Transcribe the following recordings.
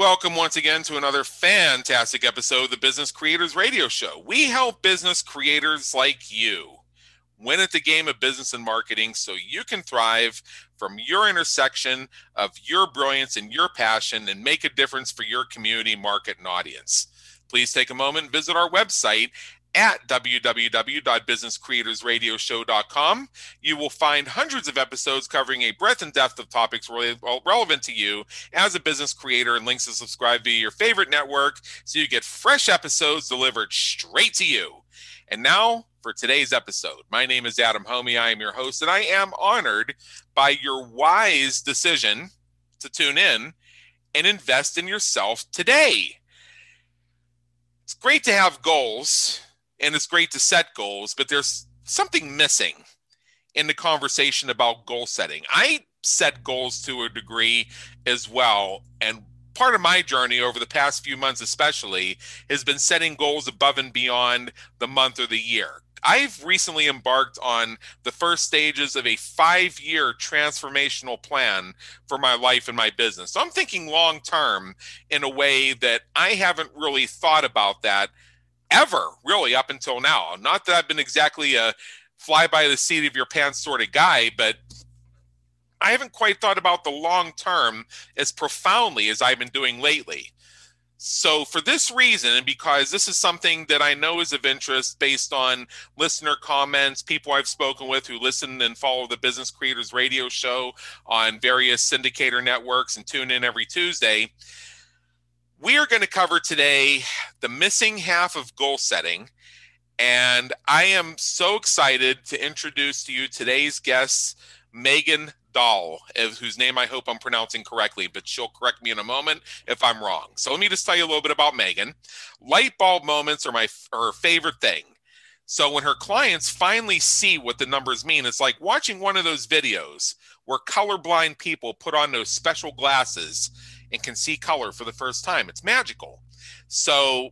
Welcome once again to another fantastic episode of the Business Creators Radio Show. We help business creators like you win at the game of business and marketing so you can thrive from your intersection of your brilliance and your passion and make a difference for your community, market, and audience. Please take a moment and visit our website at www.businesscreatorsradioshow.com. You will find hundreds of episodes covering a breadth and depth of topics relevant to you as a business creator and links to subscribe via your favorite network so you get fresh episodes delivered straight to you. And now for today's episode. My name is Adam Hommey. I am your host, and I am honored by your wise decision to tune in and invest in yourself today. It's great to have goals and it's great to set goals, but there's something missing in the conversation about goal setting. I set goals to a degree as well. And part of my journey over the past few months, especially, has been setting goals above and beyond the month or the year. I've recently embarked on the first stages of a five year transformational plan for my life and my business. So I'm thinking long term in a way that I haven't really thought about that ever really up until now. Not that I've been exactly a fly by the seat of your pants sort of guy, but I haven't quite thought about the long term as profoundly as I've been doing lately. So, for this reason, and because this is something that I know is of interest based on listener comments, people I've spoken with who listen and follow the Business Creators Radio Show on various syndicator networks and tune in every Tuesday, we are going to cover today the missing half of goal setting. And I am so excited to introduce to you today's guest, Megan Dahl, whose name I hope I'm pronouncing correctly, but she'll correct me in a moment if I'm wrong. So let me just tell you a little bit about Megan. Light bulb moments are my her favorite thing. So when her clients finally see what the numbers mean, it's like watching one of those videos where colorblind people put on those special glasses and can see color for the first time. It's magical. So,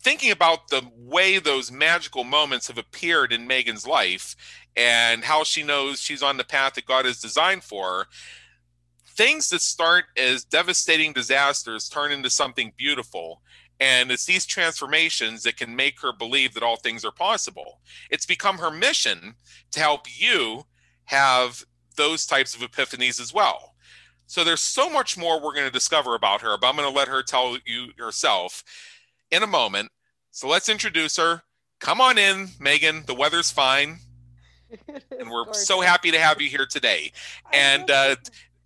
thinking about the way those magical moments have appeared in Megan's life and how she knows she's on the path that God has designed for her, things that start as devastating disasters turn into something beautiful. And it's these transformations that can make her believe that all things are possible. It's become her mission to help you have those types of epiphanies as well. So there's so much more we're going to discover about her, but I'm going to let her tell you herself in a moment. So let's introduce her. Come on in, Megan. The weather's fine. and we're so happy to have you here today. And uh,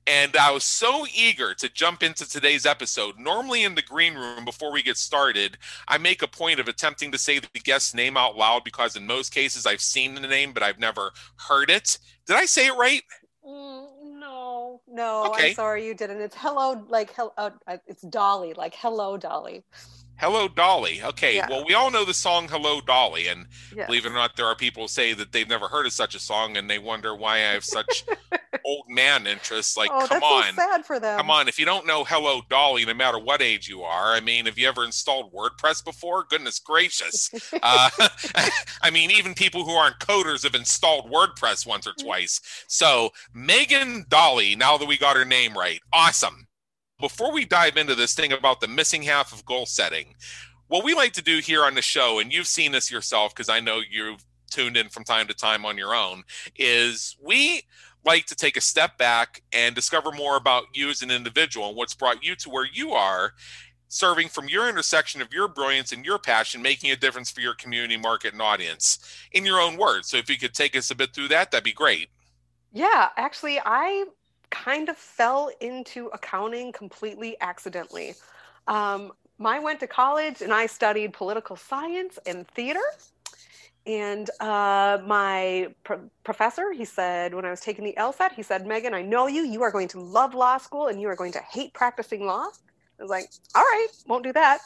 and I was so eager to jump into today's episode. Normally, in the green room, before we get started, I make a point of attempting to say the guest's name out loud because, in most cases, I've seen the name, but I've never heard it. Did I say it right? Mm, no, no, okay. I'm sorry you didn't. It's hello, like hello. Uh, it's Dolly, like hello, Dolly. Hello, Dolly. Okay. Yeah. Well, we all know the song Hello, Dolly. And yes. believe it or not, there are people who say that they've never heard of such a song and they wonder why I have such old man interests. Like, oh, come on. So sad for them. Come on. If you don't know Hello, Dolly, no matter what age you are, I mean, have you ever installed WordPress before? Goodness gracious. uh, I mean, even people who aren't coders have installed WordPress once or twice. So, Megan Dolly, now that we got her name right, awesome before we dive into this thing about the missing half of goal setting, what we like to do here on the show, and you've seen this yourself because I know you've tuned in from time to time on your own, is we like to take a step back and discover more about you as an individual and what's brought you to where you are serving from your intersection of your brilliance and your passion, making a difference for your community, market, and audience in your own words. So if you could take us a bit through that, that'd be great. Yeah, actually, I kind of fell into accounting completely accidentally. Um, I went to college and I studied political science and theater. And uh, my professor, he said, when I was taking the LSAT, he said, Megan, I know you. You are going to love law school and you are going to hate practicing law. I was like, all right, won't do that.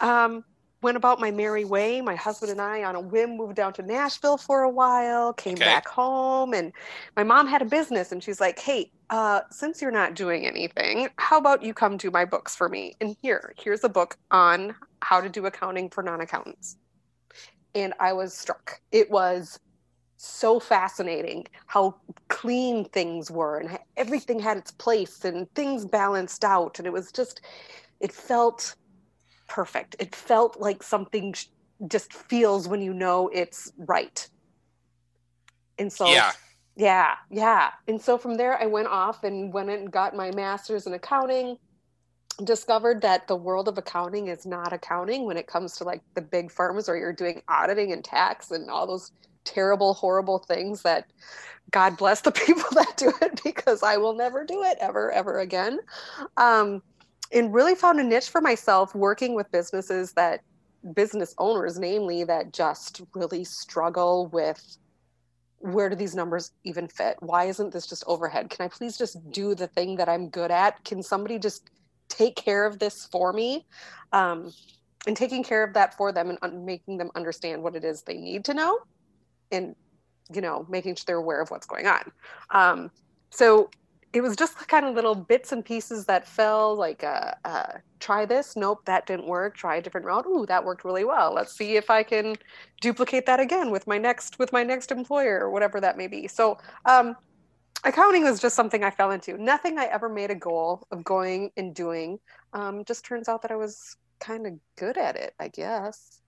Um, went about my merry way. My husband and I, on a whim, moved down to Nashville for a while, came okay. back home, and my mom had a business, and she's like, "Hey, uh, since you're not doing anything, how about you come do my books for me? And here, here's a book on how to do accounting for non-accountants." And I was struck. It was so fascinating how clean things were and everything had its place and things balanced out and it was just it felt perfect. It felt like something just feels when you know it's right. And so yeah. Yeah yeah. And so from there i went off and went and got my master's in accounting discovered that the world of accounting is not accounting when it comes to like the big firms where you're doing auditing and tax and all those terrible, horrible things that God bless the people that do it because I will never do it ever, ever again. Um, and really found a niche for myself working with businesses that business owners, namely, that just really struggle with where do these numbers even fit? Why isn't this just overhead? Can I please just do the thing that I'm good at? Can somebody just take care of this for me? Um, and taking care of that for them and un- making them understand what it is they need to know and you know making sure they're aware of what's going on um, so it was just kind of little bits and pieces that fell like uh, uh, try this. Nope that didn't work. Try a different route. Ooh that worked really well. Let's see if i can duplicate that again with my next with my next employer or whatever that may be. So um, accounting was just something i fell into. Nothing i ever made a goal of going and doing. Um, just turns out that i was kind of good at it i guess.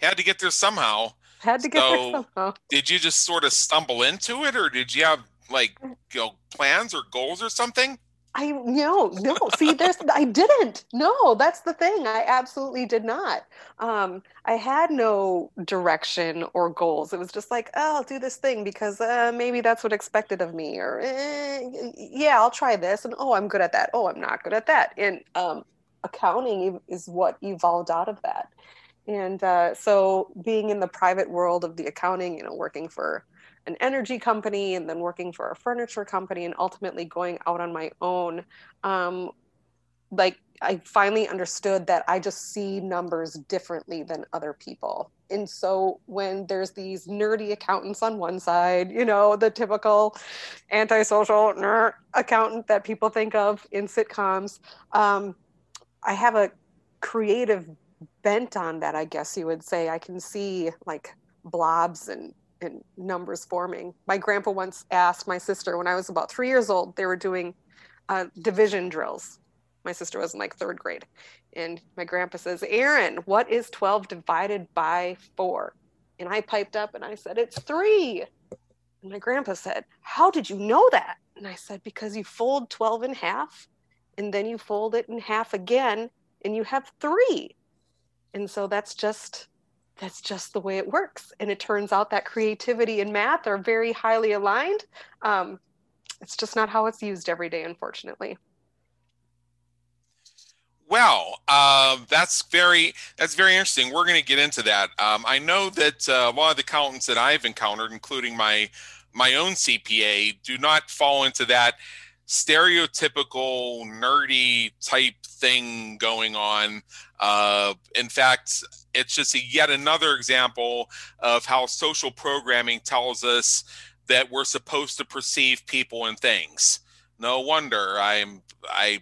Had to get there somehow. Had to get so, there somehow. Did you just sort of stumble into it, or did you have like you know plans or goals or something? I no no. See, there's I didn't. No, that's the thing. I absolutely did not. Um, I had no direction or goals. It was just like, oh, I'll do this thing because uh, maybe that's what expected of me, or eh, yeah, I'll try this, and oh, I'm good at that. Oh, I'm not good at that. And um, accounting is what evolved out of that. And uh, so being in the private world of the accounting, you know, working for an energy company and then working for a furniture company and ultimately going out on my own, um, like I finally understood that I just see numbers differently than other people. And so when there's these nerdy accountants on one side, you know, the typical antisocial nerd accountant that people think of in sitcoms, um, I have a creative bent on that, I guess you would say. I can see like blobs and, and numbers forming. My grandpa once asked my sister when I was about three years old, they were doing uh, division drills. My sister was in like third grade. And my grandpa says, Aaron, what is 12 divided by four? And I piped up and I said, it's three. And my grandpa said, How did you know that? And I said, Because you fold 12 in half and then you fold it in half again and you have three and so that's just that's just the way it works. And it turns out that creativity and math are very highly aligned. Um, it's just not how it's used every day unfortunately. Well uh, that's very that's very interesting. We're going to get into that. Um, i know that uh, a lot of the accountants that i've encountered including my my own cpa do not fall into that stereotypical nerdy type thing going on. Uh, in fact, it's just a, yet another example of how social programming tells us that we're supposed to perceive people and things. No wonder I'm I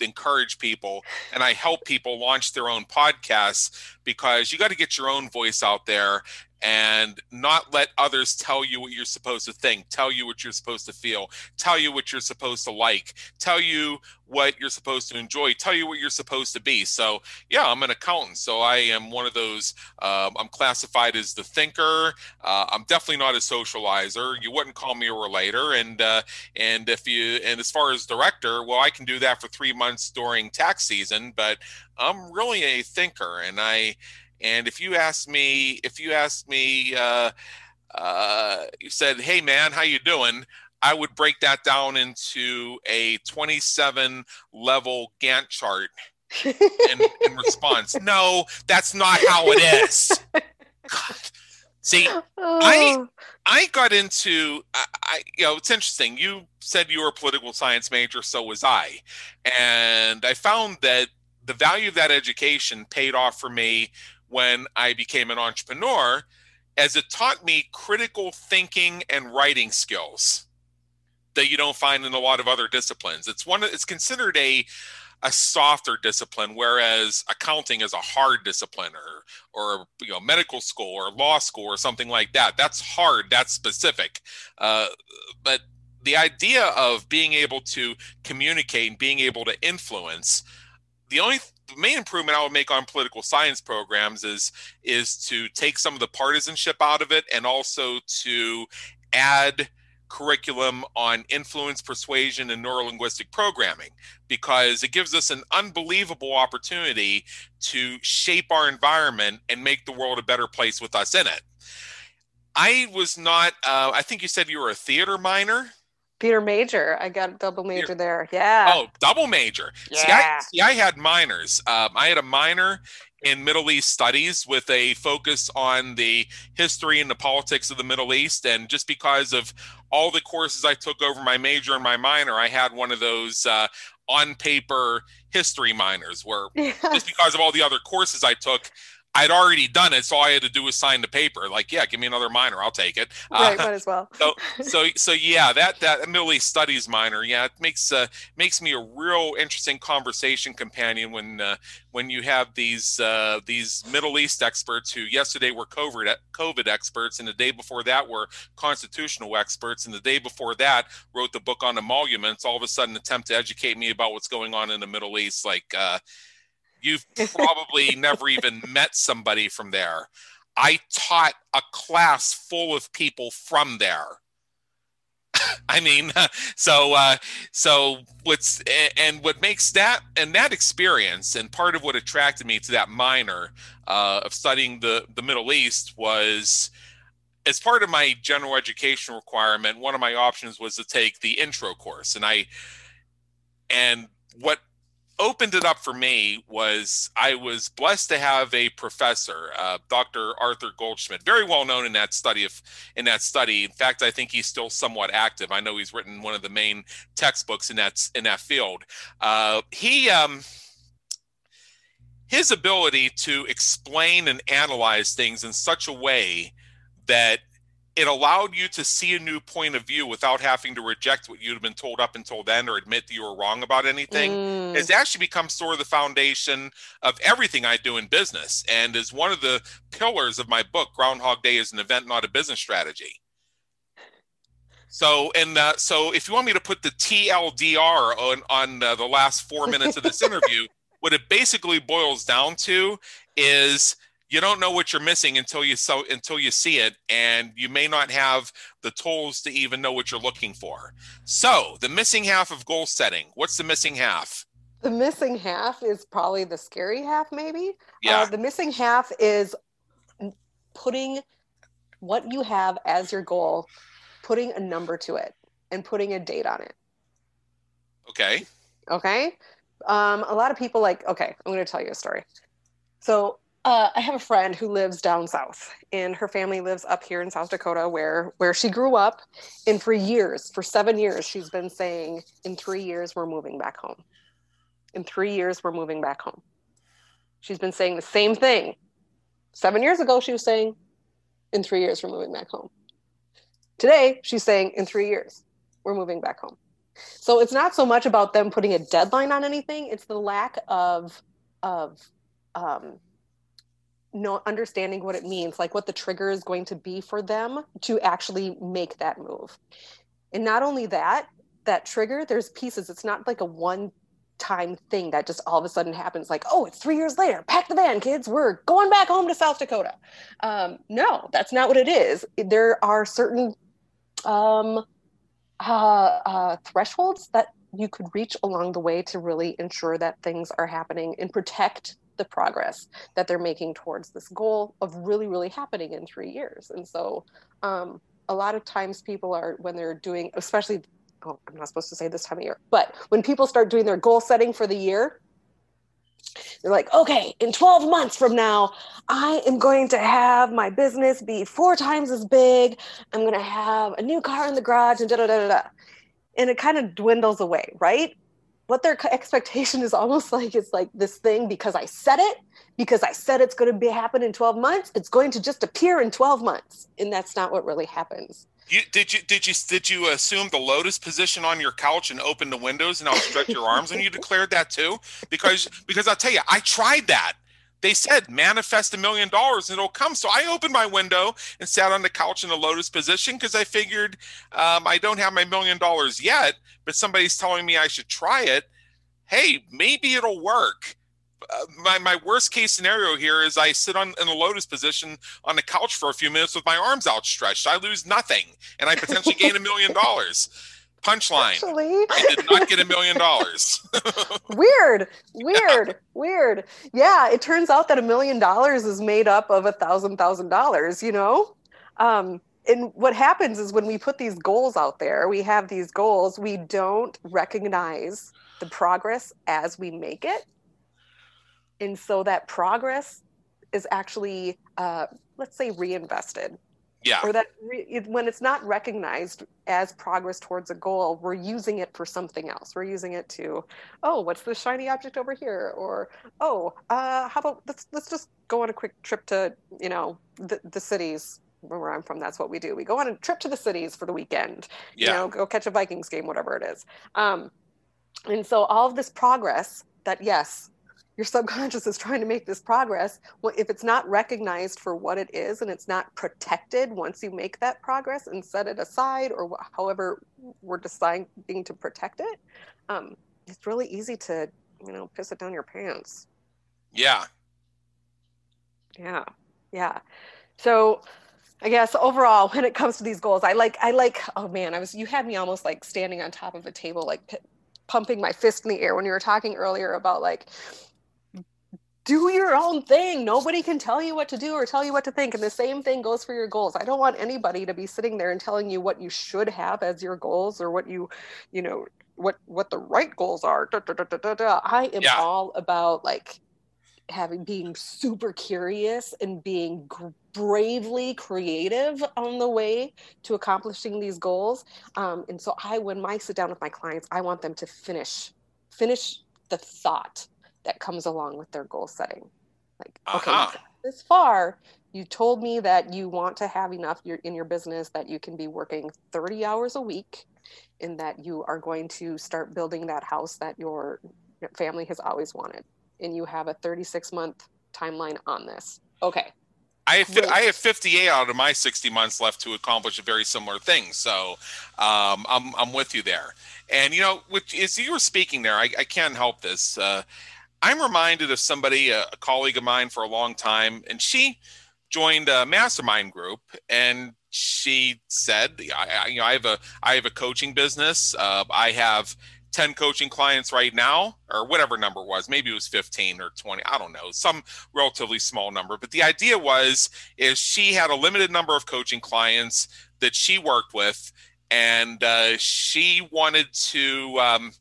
encourage people and I help people launch their own podcasts because you got to get your own voice out there and not let others tell you what you're supposed to think, tell you what you're supposed to feel, tell you what you're supposed to like, tell you what you're supposed to enjoy, tell you what you're supposed to be. So, yeah, I'm an accountant. So I am one of those, um, I'm classified as the thinker. Uh, I'm definitely not a socializer. You wouldn't call me a relator. And, uh, and if you, and as far as director, well, I can do that for three months during tax season, but I'm really a thinker and I, and if you ask me, if you asked me, uh, uh, you said, "Hey man, how you doing?" I would break that down into a 27 level Gantt chart in, in response. No, that's not how it is. God. See, I oh. I got into I, I, you know it's interesting. You said you were a political science major, so was I, and I found that the value of that education paid off for me when I became an entrepreneur, as it taught me critical thinking and writing skills that you don't find in a lot of other disciplines. It's one it's considered a a softer discipline, whereas accounting is a hard discipline, or or you know medical school or law school or something like that. That's hard. That's specific. Uh, but the idea of being able to communicate and being able to influence, the only the main improvement I would make on political science programs is is to take some of the partisanship out of it and also to add curriculum on influence, persuasion, and neurolinguistic programming because it gives us an unbelievable opportunity to shape our environment and make the world a better place with us in it. I was not, uh, I think you said you were a theater minor. Theater major. I got a double major there. Yeah. Oh, double major. Yeah. See, I, see, I had minors. Um, I had a minor in Middle East studies with a focus on the history and the politics of the Middle East. And just because of all the courses I took over my major and my minor, I had one of those uh, on paper history minors where yes. just because of all the other courses I took, I'd already done it, so all I had to do was sign the paper. Like, yeah, give me another minor, I'll take it. Right, uh, might as well. so, so, so yeah, that that Middle East Studies minor, yeah, it makes uh, makes me a real interesting conversation companion when uh, when you have these uh, these Middle East experts who yesterday were COVID COVID experts, and the day before that were constitutional experts, and the day before that wrote the book on emoluments. All of a sudden, attempt to educate me about what's going on in the Middle East, like uh, You've probably never even met somebody from there. I taught a class full of people from there. I mean, so uh, so what's and what makes that and that experience and part of what attracted me to that minor uh, of studying the the Middle East was as part of my general education requirement. One of my options was to take the intro course, and I and what opened it up for me was I was blessed to have a professor, uh, Dr. Arthur Goldschmidt, very well known in that study of in that study. In fact, I think he's still somewhat active. I know he's written one of the main textbooks in that in that field. Uh, he um, his ability to explain and analyze things in such a way that it allowed you to see a new point of view without having to reject what you'd been told up until then or admit that you were wrong about anything mm. has actually become sort of the foundation of everything I do in business and is one of the pillars of my book Groundhog Day is an event not a business strategy. So and uh, so if you want me to put the TLDR on on uh, the last 4 minutes of this interview what it basically boils down to is you don't know what you're missing until you so until you see it and you may not have the tools to even know what you're looking for. So the missing half of goal setting what's the missing half? The missing half is probably the scary half maybe. Uh, yeah. uh, the missing half is putting what you have as your goal putting a number to it and putting a date on it. Okay. Okay? Um, a lot of people like okay i'm going to tell you a story. So uh, I have a friend who lives down south, and her family lives up here in South Dakota, where where she grew up. And for years, for seven years, she's been saying, "In three years, we're moving back home. In three years, we're moving back home." She's been saying the same thing. Seven years ago, she was saying, "In three years, we're moving back home." Today, she's saying, "In three years, we're moving back home." So it's not so much about them putting a deadline on anything; it's the lack of of um, not understanding what it means, like what the trigger is going to be for them to actually make that move. And not only that, that trigger, there's pieces. It's not like a one time thing that just all of a sudden happens like, oh, it's three years later. Pack the van, kids. We're going back home to South Dakota. Um, no, that's not what it is. There are certain um, uh, uh, thresholds that you could reach along the way to really ensure that things are happening and protect the progress that they're making towards this goal of really, really happening in three years. And so, um, a lot of times people are, when they're doing, especially, oh, I'm not supposed to say this time of year, but when people start doing their goal setting for the year, they're like, okay, in 12 months from now, I am going to have my business be four times as big. I'm going to have a new car in the garage and da da da da. And it kind of dwindles away, right? What their expectation is almost like it's like this thing because I said it, because I said it's going to be happen in 12 months, it's going to just appear in 12 months. And that's not what really happens. You, did you did you did you assume the lotus position on your couch and open the windows and outstretch your arms and you declared that too? Because because I'll tell you, I tried that. They said manifest a million dollars and it'll come. So I opened my window and sat on the couch in the lotus position because I figured um, I don't have my million dollars yet, but somebody's telling me I should try it. Hey, maybe it'll work. Uh, my, my worst case scenario here is I sit on in the lotus position on the couch for a few minutes with my arms outstretched. I lose nothing and I potentially gain a million dollars. Punchline. Actually. I did not get a million dollars. weird, weird, yeah. weird. Yeah, it turns out that a million dollars is made up of a thousand thousand dollars, you know? Um, and what happens is when we put these goals out there, we have these goals, we don't recognize the progress as we make it. And so that progress is actually, uh, let's say, reinvested yeah. or that re- when it's not recognized as progress towards a goal we're using it for something else. We're using it to oh what's the shiny object over here? Or oh uh, how about let's let's just go on a quick trip to you know the, the cities where i'm from. That's what we do. We go on a trip to the cities for the weekend yeah. you know go catch a vikings game whatever it is. Um, and so all of this progress that yes your subconscious is trying to make this progress. Well, if it's not recognized for what it is and it's not protected once you make that progress and set it aside or however we're deciding to protect it um, it's really easy to you know piss it down your pants. Yeah. Yeah. Yeah. So I guess overall, when it comes to these goals, I like, I like, oh man, I was, you had me almost like standing on top of a table, like p- pumping my fist in the air when you were talking earlier about like, do your own thing. Nobody can tell you what to do or tell you what to think. And the same thing goes for your goals. I don't want anybody to be sitting there and telling you what you should have as your goals or what you, you know, what what the right goals are. Da, da, da, I am yeah. all about like having being super curious and being gr- bravely creative on the way to accomplishing these goals. Um, and so I, when I sit down with my clients, I want them to finish finish the thought that comes along with their goal setting. Like, uh-huh. okay, this far, you told me that you want to have enough in your business that you can be working 30 hours a week and that you are going to start building that house that your family has always wanted. And you have a 36 month timeline on this. Okay. I have, I have 58 out of my 60 months left to accomplish a very similar thing. So um, I'm, I'm with you there. And, you know, which, as you were speaking there, I, I can't help this. Uh, I'm reminded of somebody, a, a colleague of mine for a long time, and she joined a mastermind group and she said I, I, you know i have a i have a coaching business. Uh, i have 10 coaching clients right now or whatever number was. Maybe it was 15 or 20 i don't know. Some relatively small number. But the idea was is she had a limited number of coaching clients that she worked with and uh, she wanted to um,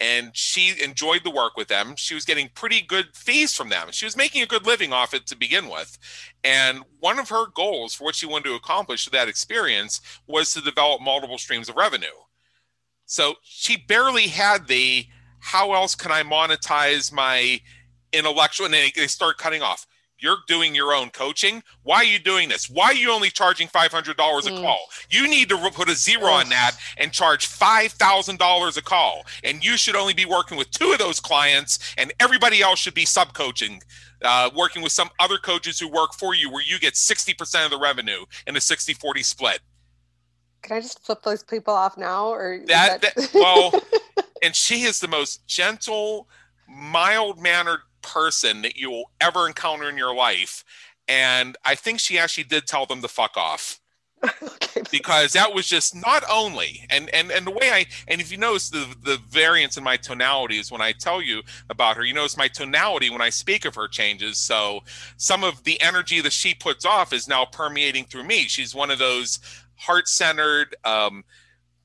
and she enjoyed the work with them. She was getting pretty good fees from them. She was making a good living off it to begin with. And one of her goals for what she wanted to accomplish through that experience was to develop multiple streams of revenue. So she barely had the how else can I monetize my intellectual? And they start cutting off you're doing your own coaching. Why are you doing this? Why are you only charging $500 a mm. call? You need to put a zero on that and charge $5,000 a call. And you should only be working with two of those clients, and everybody else should be sub coaching. Uh, working with some other coaches who work for you, where you get 60% of the revenue in a 60 40 split. Can I just flip those people off now? Or that, that... that well, and she is the most gentle, mild mannered person that you will ever encounter in your life. And I think she actually did tell them to fuck off. okay. Because that was just not only and and and the way I and if you notice the the variance in my tonality is when I tell you about her, you notice my tonality when I speak of her changes. So some of the energy that she puts off is now permeating through me. She's one of those heart centered, um,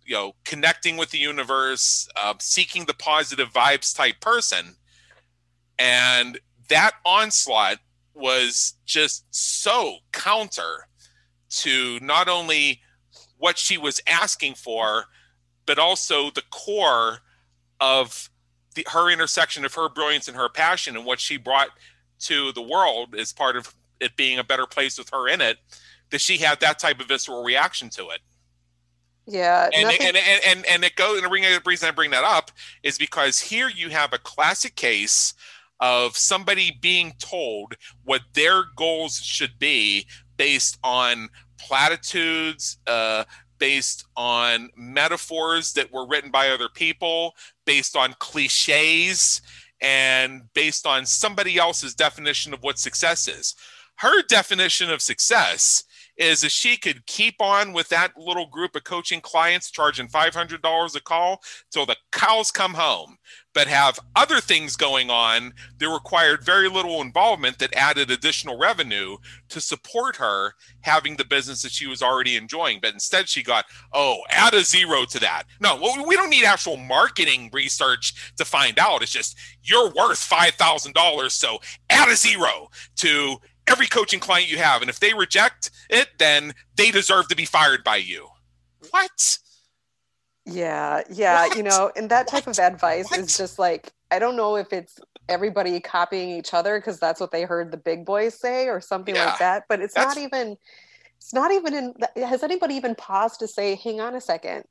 you know, connecting with the universe, uh, seeking the positive vibes type person and that onslaught was just so counter to not only what she was asking for, but also the core of the, her intersection of her brilliance and her passion and what she brought to the world as part of it being a better place with her in it, that she had that type of visceral reaction to it. Yeah, and, nothing- and, and and and it goes. And the reason- the reason I bring that up is because here you have a classic case of somebody being told what their goals should be based on platitudes, uh, based on metaphors that were written by other people, based on cliches, and based on somebody else's definition of what success is. Her definition of success is if she could keep on with that little group of coaching clients charging $500 a call till the cows come home but have other things going on that required very little involvement that added additional revenue to support her having the business that she was already enjoying but instead she got oh add a zero to that. No we don't need actual marketing research to find out. It's just you're worth $5000 so add a zero to every coaching client you have. And if they reject it, then they deserve to be fired by you. What? Yeah, yeah, What? you know, and that type What? of advice What? is just like I don't know if it's everybody copying each other because that's what they heard the big boys say or something Yeah, like that, but it's not even it's not even in has anybody even paused to say, "Hang on a second.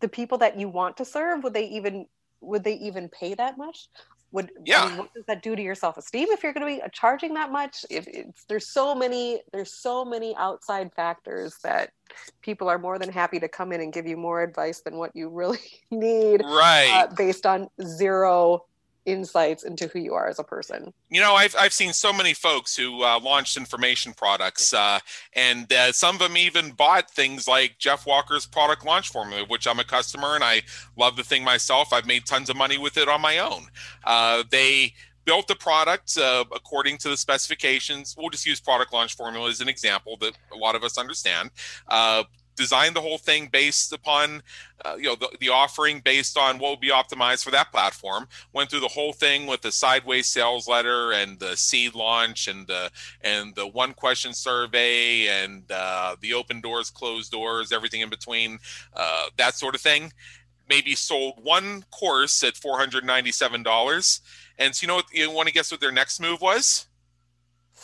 The people that you want to serve, would they even would they even pay that much? Would I Yeah. mean, what does that do to your self-esteem if you're going to be charging that much? If it's there's so many there's so many outside factors that people are more than happy to come in and give you more advice than what you really need Right. uh, based on zero insights into who you are as a person. you know, I've, I've seen so many folks who uh, launched information products, uh, and uh, some of them even bought things like Jeff Walker's product launch formula, which I'm a customer and I love the thing myself. I've made tons of money with it on my own. Uh, they built the product uh, according to the specifications. We'll just use product launch formula as an example that a lot of us understand. Uh, designed the whole thing based upon uh, you know the, the offering based on what would be optimized for that platform. Went through the whole thing with the sideways sales letter and the seed launch and the and the one question survey and uh, the open doors closed doors everything in between uh, that sort of thing. Maybe sold one course at $497 and so you know what you want to guess what their next move was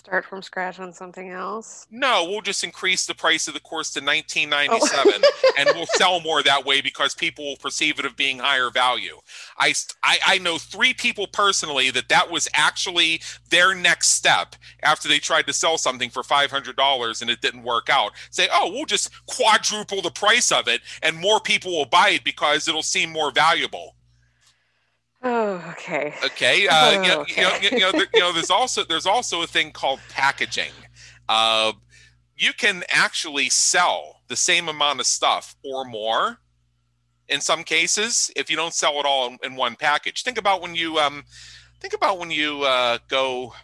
Start from scratch on something else. no we'll just increase the price of the course to 1997 and we'll sell more that way because people will perceive it of being higher value. I, I, I know three people personally that that was actually their next step after they tried to sell something for $500 and it didn't work out. Say, oh, we'll just quadruple the price of it and more people will buy it because it'll seem more valuable. Oh, okay. Okay, uh, you, know, you, know, you, know, there, you know, there's also there's also a thing called packaging. Uh, you can actually sell the same amount of stuff or more in some cases if you don't sell it all in, in one package. Think about when you um, think about when you uh, go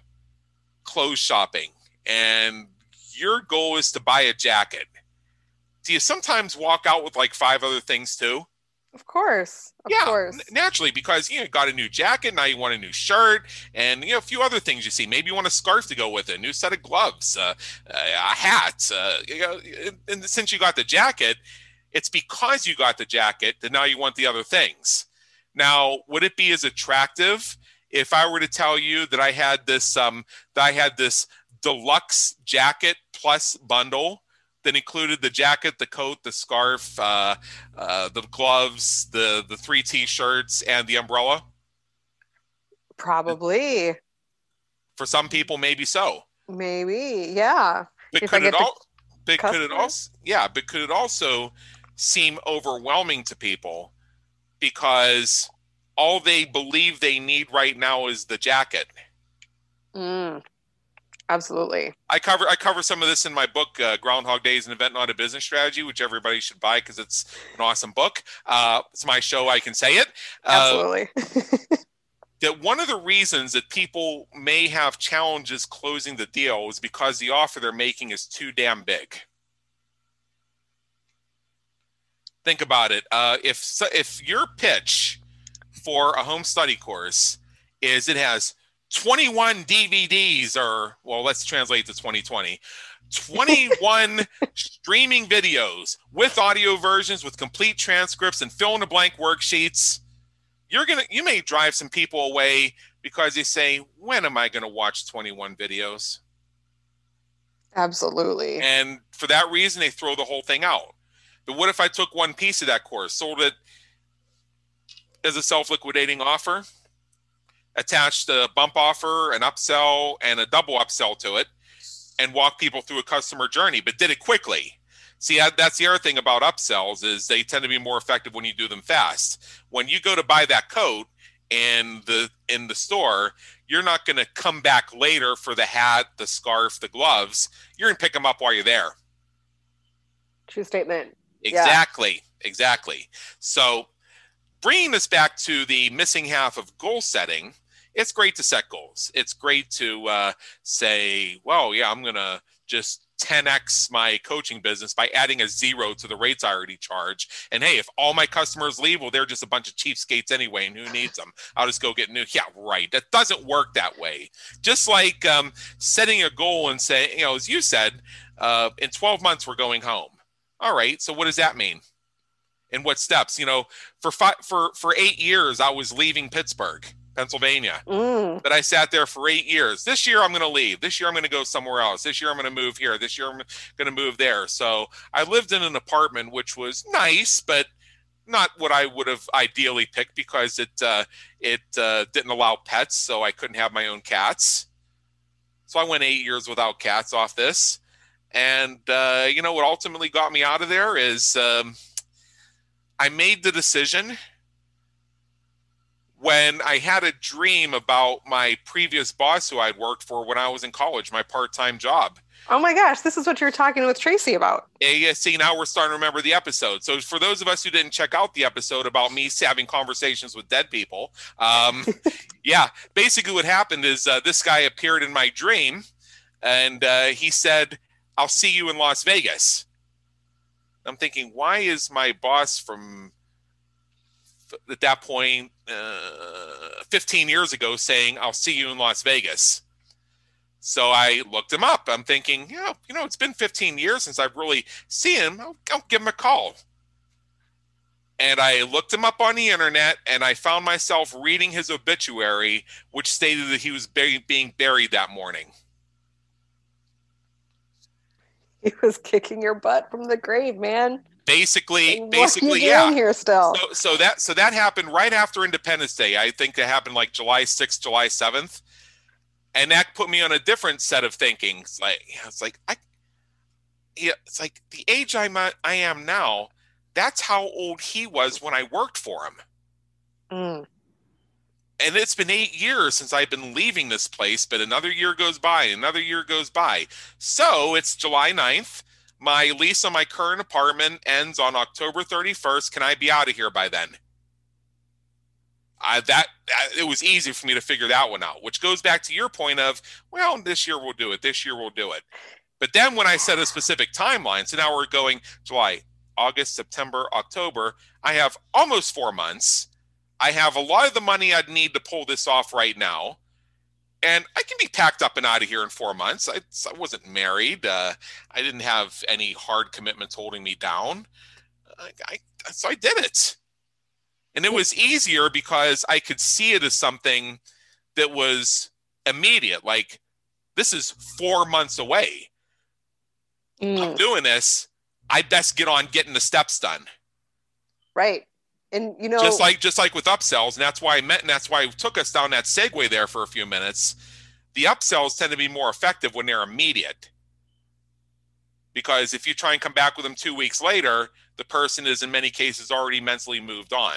clothes shopping and your goal is to buy a jacket. Do you sometimes walk out with like five other things too? Of course. Of yeah, course. n- naturally, because you know, got a new jacket, now you want a new shirt, and you know, a few other things you see. Maybe you want a scarf to go with it, a new set of gloves, uh, a hat. Uh, you know, and- and since you got the jacket, it's because you got the jacket that now you want the other things. Now, would it be as attractive if I were to tell you that I had this, um, that I had this deluxe jacket plus bundle? That included the jacket, the coat, the scarf, uh, uh, the gloves, the the three t-shirts, and the umbrella. Probably. For some people, maybe so. Maybe. Yeah. But If could it all? But could it also? Yeah, but could it also seem overwhelming to people because all they believe they need right now is the jacket? Mm. Absolutely. I cover I cover some of this in my book, uh, Groundhog Days: An Event Not a Business Strategy, which everybody should buy because it's an awesome book. Uh, it's my show; I can say it. Uh, Absolutely. that one of the reasons that people may have challenges closing the deal is because the offer they're making is too damn big. Think about it. Uh, if if your pitch for a home study course is it has 21 DVDs or well, let's translate to 2020. 21 streaming videos with audio versions with complete transcripts and fill in the blank worksheets you're gonna you may drive some people away because they say, when am I going to watch 21 videos? Absolutely. And for that reason, they throw the whole thing out. But what if I took one piece of that course, sold it as a self liquidating offer, attached a bump offer, an upsell, and a double upsell to it, and walk people through a customer journey, but did it quickly? See, that's the other thing about upsells is they tend to be more effective when you do them fast. When you go to buy that coat in the in the store, you're not going to come back later for the hat, the scarf, the gloves. You're going to pick them up while you're there. True statement. Exactly. Yeah. Exactly. So, bringing this back to the missing half of goal setting, it's great to set goals. It's great to uh, say, well, yeah, I'm going to just 10x my coaching business by adding a zero to the rates I already charge. And hey, if all my customers leave, well, they're just a bunch of cheapskates anyway, and who needs them? I'll just go get new. Yeah, right. That doesn't work that way. Just like um, setting a goal and saying, you know, as you said, uh, in 12 months we're going home. All right. So what does that mean? And what steps? You know, for five, for for eight years I was leaving Pittsburgh Pennsylvania. Mm. That I sat there for eight years. This year I'm going to leave. This year I'm going to go somewhere else. This year I'm going to move here. This year I'm going to move there. So I lived in an apartment which was nice, but not what I would have ideally picked because it uh, it uh, didn't allow pets, so I couldn't have my own cats. So I went eight years without cats off this, and uh, you know what ultimately got me out of there is um, I made the decision when I had a dream about my previous boss who I'd worked for when I was in college, my part time job. Oh my gosh, this is what you were talking with Tracy about. Yeah, yeah, see, now we're starting to remember the episode. So, for those of us who didn't check out the episode about me having conversations with dead people, um, yeah, basically what happened is uh, this guy appeared in my dream and uh, he said, I'll see you in Las Vegas. I'm thinking, why is my boss from at that point, uh, 15 years ago, saying, I'll see you in Las Vegas. So I looked him up. I'm thinking, yeah, you know, it's been 15 years since I've really seen him. I'll, I'll give him a call. And I looked him up on the internet and I found myself reading his obituary, which stated that he was being buried that morning. He was kicking your butt from the grave, man basically basically yeah. here still? So, so that so that happened right after independence day. I think it happened like july 6th july 7th and that put me on a different set of thinking it's like it's like i yeah, it's like the age i'm at, i am now that's how old he was when i worked for him. Mm. and it's been eight years since i've been leaving this place but another year goes by another year goes by. So it's july 9th my lease on my current apartment ends on October 31st. Can I be out of here by then? I, that, it was easy for me to figure that one out, which goes back to your point of, well, this year we'll do it. This year we'll do it. But then when I set a specific timeline, so now we're going July, August, September, October. I have almost four months. I have a lot of the money I'd need to pull this off right now and I can be packed up and out of here in four months. I, I wasn't married. Uh, I didn't have any hard commitments holding me down. I, I, so I did it. And it was easier because I could see it as something that was immediate. Like, this is four months away. Mm. I'm doing this. I best get on getting the steps done. Right and you know just like just like with upsells and that's why i met and that's why it took us down that segue there for a few minutes the upsells tend to be more effective when they're immediate because if you try and come back with them two weeks later the person is in many cases already mentally moved on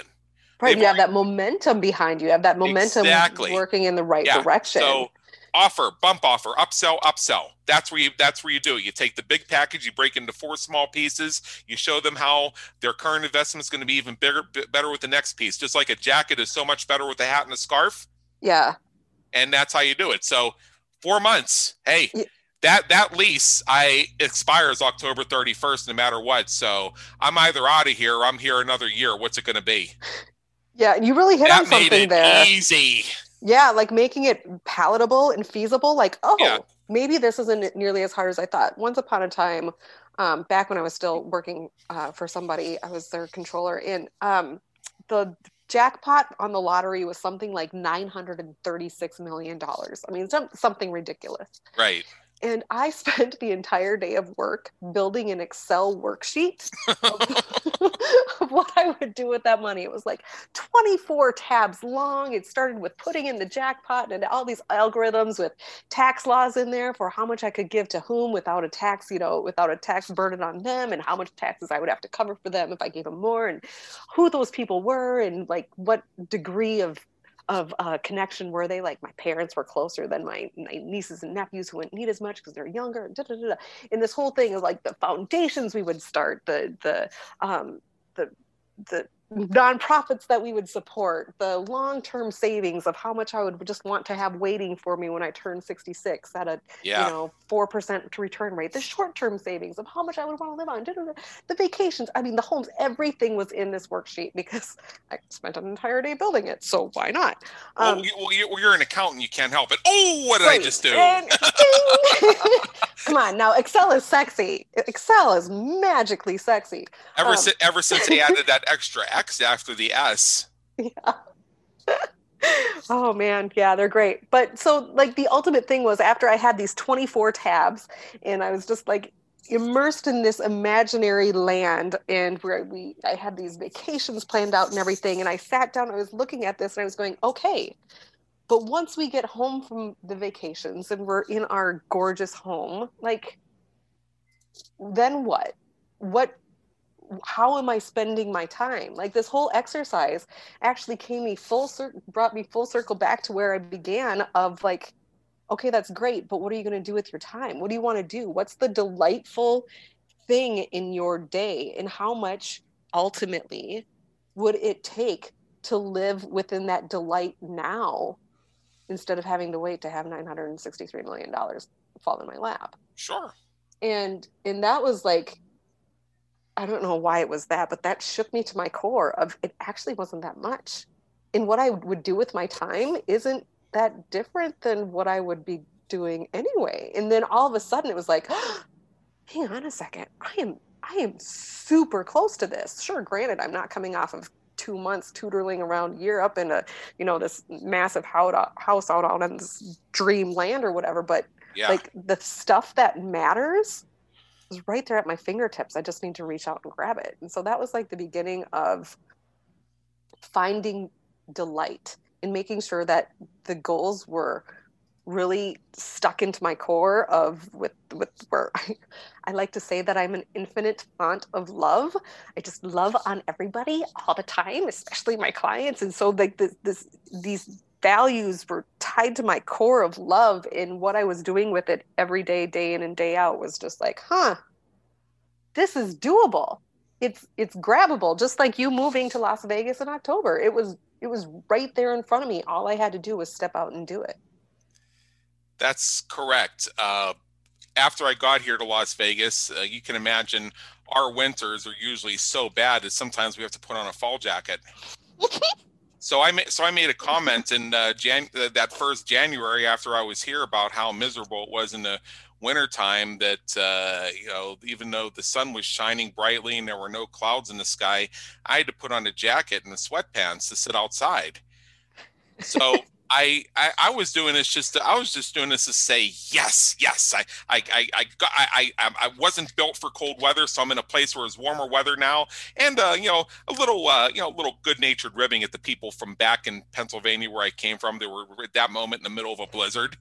right They've you have that momentum behind you, you have that momentum exactly. working in the right yeah. direction so offer, bump offer, upsell, upsell. That's where you that's where you do it. You take the big package, you break into four small pieces, you show them how their current investment is going to be even bigger better with the next piece. Just like a jacket is so much better with a hat and a scarf. Yeah. And that's how you do it. So 4 months. Hey, yeah. that that lease I expires October 31st no matter what. So I'm either out of here or I'm here another year. What's it going to be? Yeah, you really hit that on something there. Easy. Yeah, like making it palatable and feasible. Like, oh, yeah. maybe this isn't nearly as hard as I thought. Once upon a time, um, back when I was still working uh, for somebody, I was their controller, and um, the jackpot on the lottery was something like 936 million dollars. I mean, some, something ridiculous. Right. And I spent the entire day of work building an Excel worksheet of, of, what I would do with that money. It was like 24 tabs long. It started with putting in the jackpot and all these algorithms with tax laws in there for how much I could give to whom without a tax, you know, without a tax burden on them and how much taxes I would have to cover for them if I gave them more and who those people were and like what degree of of uh, connection were they like my parents were closer than my, my nieces and nephews who wouldn't need as much because they're younger da, da, da, and this whole thing is like the foundations we would start the the um, the the nonprofits that we would support, the long-term savings of how much I would just want to have waiting for me when I turn 66 at a yeah. you know four percent return rate, the short-term savings of how much I would want to live on, the vacations. I mean, the homes, everything was in this worksheet because I spent an entire day building it. So why not? Um, well, you, are an accountant, you can't help it. Oh, what did right. I just do? And, come on, now Excel is sexy. Excel is magically sexy. Ever um, since ever since they added that extra X after the S. Yeah. oh man, yeah, they're great. But so like the ultimate thing was after I had these 24 tabs and I was just like immersed in this imaginary land and where we I had these vacations planned out and everything and I sat down I was looking at this and I was going, "Okay, but once we get home from the vacations and we're in our gorgeous home, like then what? What how am I spending my time? Like this whole exercise actually came me full circle, brought me full circle back to where I began of like, okay, that's great, but what are you going to do with your time? What do you want to do? What's the delightful thing in your day? And how much ultimately would it take to live within that delight now instead of having to wait to have $963 million fall in my lap? Sure. And, and that was like, I don't know why it was that, but that shook me to my core of it actually wasn't that much. And what I would do with my time isn't that different than what I would be doing anyway. And then all of a sudden it was like, oh, hang on a second. I am I am super close to this. Sure, granted, I'm not coming off of two months tutoring around Europe in a, you know, this massive uh, house out on this dream land or whatever. But yeah. like the stuff that matters was right there at my fingertips. I just need to reach out and grab it. And so that was like the beginning of finding delight in making sure that the goals were really stuck into my core of with with where I, I like to say that I'm an infinite font of love. I just love on everybody all the time, especially my clients. And so like this this these values were tied to my core of love and what I was doing with it every day, day in and day out was just like, huh, this is doable. It's it's grabbable, just like you moving to Las Vegas in October. It was it was right there in front of me. All I had to do was step out and do it. That's correct. Uh, after I got here to Las Vegas, uh, you can imagine our winters are usually so bad that sometimes we have to put on a fall jacket. So I made so I made a comment in uh, Jan uh, that first January after I was here about how miserable it was in the wintertime that uh, you know even though the sun was shining brightly and there were no clouds in the sky, I had to put on a jacket and the sweatpants to sit outside. So I, I, I was doing this just to, I was just doing this to say yes yes I I I I, got, I I I wasn't built for cold weather so I'm in a place where it's warmer weather now. And uh, you know a little uh, you know a little good natured ribbing at the people from back in Pennsylvania where I came from. They were at that moment in the middle of a blizzard.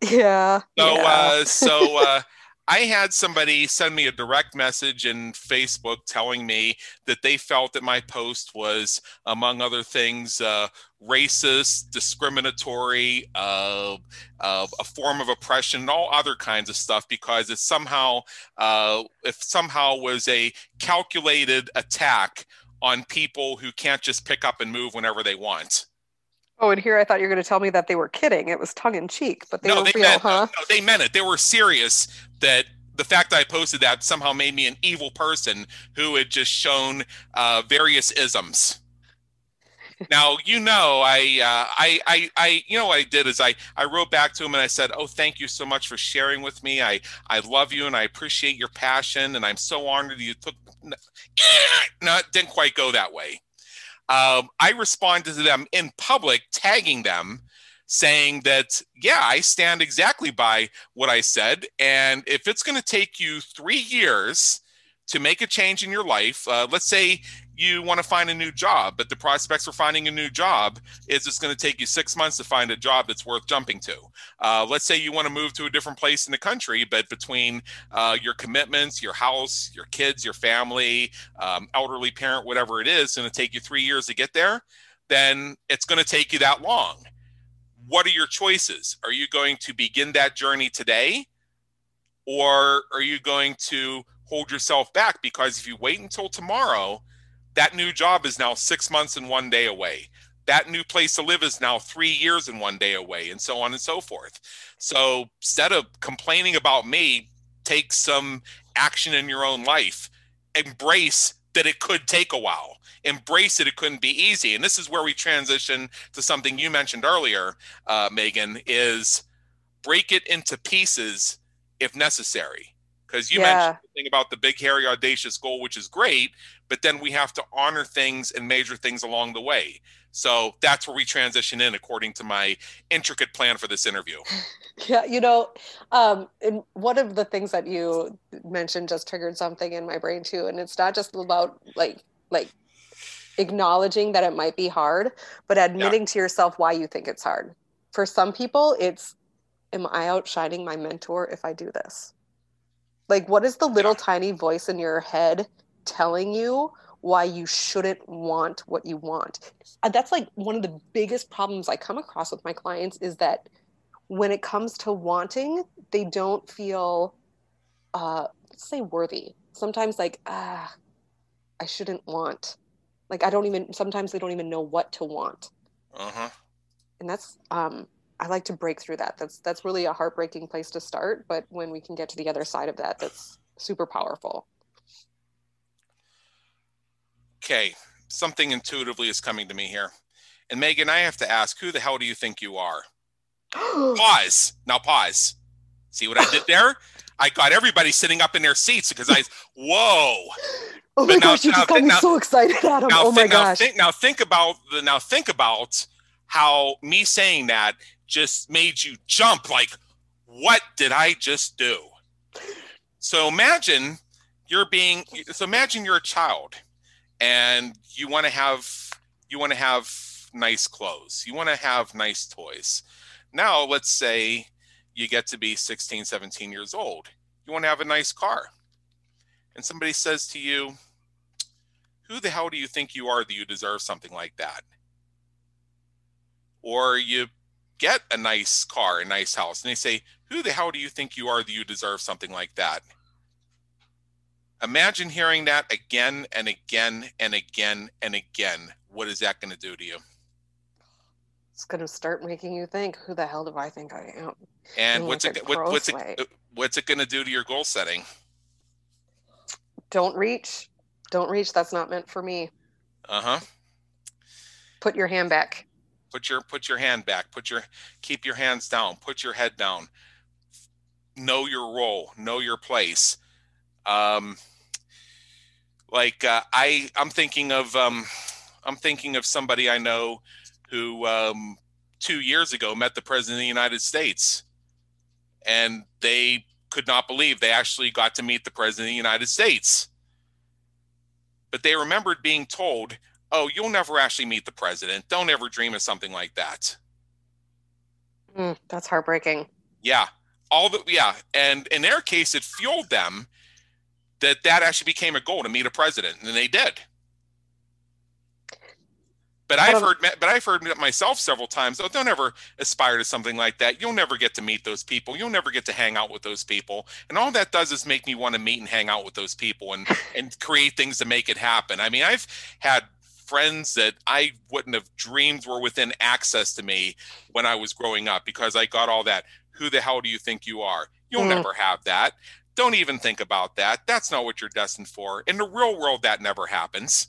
Yeah. So yeah. uh so uh I had somebody send me a direct message in Facebook telling me that they felt that my post was, among other things, uh, racist, discriminatory, uh, uh, a form of oppression, and all other kinds of stuff because it somehow, uh, if somehow was a calculated attack on people who can't just pick up and move whenever they want. Oh, and here I thought you were going to tell me that they were kidding. It was tongue in cheek, but they no, were they real, meant, huh? No, they meant it. They were serious. That the fact that I posted that somehow made me an evil person who had just shown uh, various isms. now you know I, uh, I I I you know what I did is I I wrote back to him and I said oh thank you so much for sharing with me I I love you and I appreciate your passion and I'm so honored you took no it didn't quite go that way um, I responded to them in public, tagging them, saying that, yeah, I stand exactly by what I said. And if it's going to take you three years to make a change in your life, uh, let's say you want to find a new job, but the prospects for finding a new job is it's going to take you six months to find a job that's worth jumping to. Uh, let's say you want to move to a different place in the country, but between uh, your commitments, your house, your kids, your family, um, elderly parent, whatever it is, it's going to take you three years to get there, then it's going to take you that long. What are your choices? Are you going to begin that journey today? Or are you going to hold yourself back? Because if you wait until tomorrow, that new job is now six months and one day away. That new place to live is now three years and one day away, and so on and so forth. So instead of complaining about me, take some action in your own life. Embrace that it could take a while. Embrace it, it couldn't be easy. And this is where we transition to something you mentioned earlier, uh, Megan, is break it into pieces if necessary because you yeah. mentioned the thing about the big hairy audacious goal which is great but then we have to honor things and measure things along the way so that's where we transition in according to my intricate plan for this interview yeah you know um, and one of the things that you mentioned just triggered something in my brain too and it's not just about like like acknowledging that it might be hard but admitting yeah. to yourself why you think it's hard for some people it's am i outshining my mentor if i do this like, what is the little tiny voice in your head telling you why you shouldn't want what you want? And that's like one of the biggest problems I come across with my clients is that when it comes to wanting, they don't feel, uh, let's say, worthy. Sometimes, like, ah, I shouldn't want. Like, I don't even, sometimes they don't even know what to want. Uh huh. And that's, um, I like to break through that. That's that's really a heartbreaking place to start, but when we can get to the other side of that, that's super powerful. Okay, something intuitively is coming to me here. And Megan, I have to ask, who the hell do you think you are? pause. Now pause. See what I did there? I got everybody sitting up in their seats because I, whoa. Oh my now, gosh, you just got me now, so excited, Adam. oh my now gosh. Think, now think about the now think about how me saying that just made you jump like, what did I just do? So imagine you're being so imagine you're a child and you want to have you want to have nice clothes. You want to have nice toys. Now let's say you get to be 16, 17 years old. You want to have a nice car. And somebody says to you, who the hell do you think you are that you deserve something like that? Or you get a nice car, a nice house, and they say, Who the hell do you think you are that you deserve something like that? Imagine hearing that again and again and again and again. What is that going to do to you? It's going to start making you think, who the hell do I think I am? And what's it, what, what's it, what's it going to do to your goal setting? Don't reach. Don't reach. That's not meant for me. Uh huh. Put your hand back put your put your hand back put your keep your hands down put your head down. Know your role know your place. Um like uh, i i'm thinking of um i'm thinking of somebody i know who um two years ago met the president of the united states. And they could not believe they actually got to meet the president of the united states. But they remembered being told oh, you'll never actually meet the president. Don't ever dream of something like that. Mm, that's heartbreaking. Yeah. All the yeah, and in their case, it fueled them that that actually became a goal to meet a president, and they did. But I've heard, but I've heard myself several times. Oh, don't ever aspire to something like that. You'll never get to meet those people. You'll never get to hang out with those people. And all that does is make me want to meet and hang out with those people and and create things to make it happen. I mean, I've had friends that I wouldn't have dreamed were within access to me when I was growing up because I got all that. Who the hell do you think you are? You'll mm. never have that. Don't even think about that. That's not what you're destined for. In the real world, that never happens.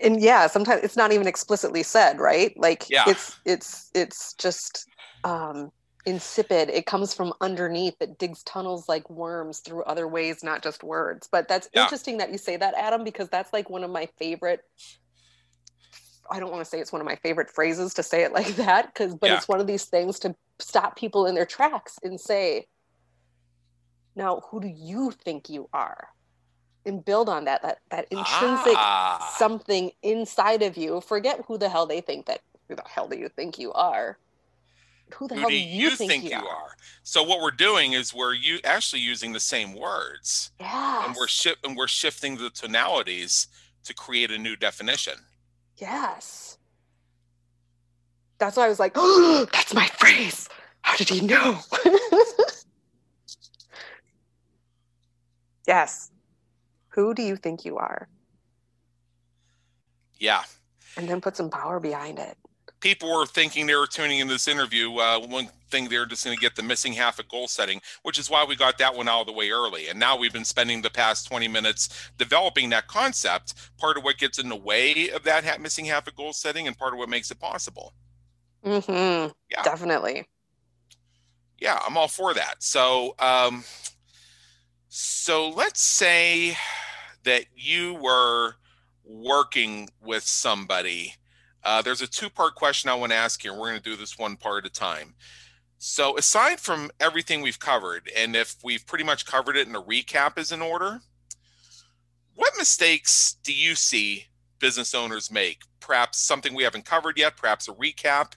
And yeah, sometimes it's not even explicitly said, right? Like yeah. it's it's it's just um insipid. It comes from underneath. It digs tunnels like worms through other ways, not just words. But that's yeah. interesting that you say that, Adam, because that's like one of my favorite I don't want to say it's one of my favorite phrases to say it like that because but Yeah. it's one of these things to stop people in their tracks and say now who do you think you are and build on that that that intrinsic Ah. something inside of you forget who the hell they think that who the hell do you think you are who the Who hell do you, you, think, you are? So what we're doing is we're you actually using the same words, yes and we're shi- and we're shifting the tonalities to create a new definition. yes. That's why i was like oh that's my phrase. How did he know? Yes. Who do you think you are? Yeah, and then put some power behind it people were thinking they were tuning in this interview. Uh, one thing they're just going to get the missing half of goal setting, which is why we got that one out of the way early. And now we've been spending the past 20 minutes developing that concept. Part of what gets in the way of that ha- missing half of goal setting, and part of what makes it possible. mm-hmm Yeah. definitely yeah i'm all for that so um so let's say that you were working with somebody uh, there's a two part question i want to ask you and we're going to do this one part at a time. So aside from everything we've covered and if we've pretty much covered it and a recap is in order what mistakes do you see business owners make? Perhaps something we haven't covered yet perhaps a recap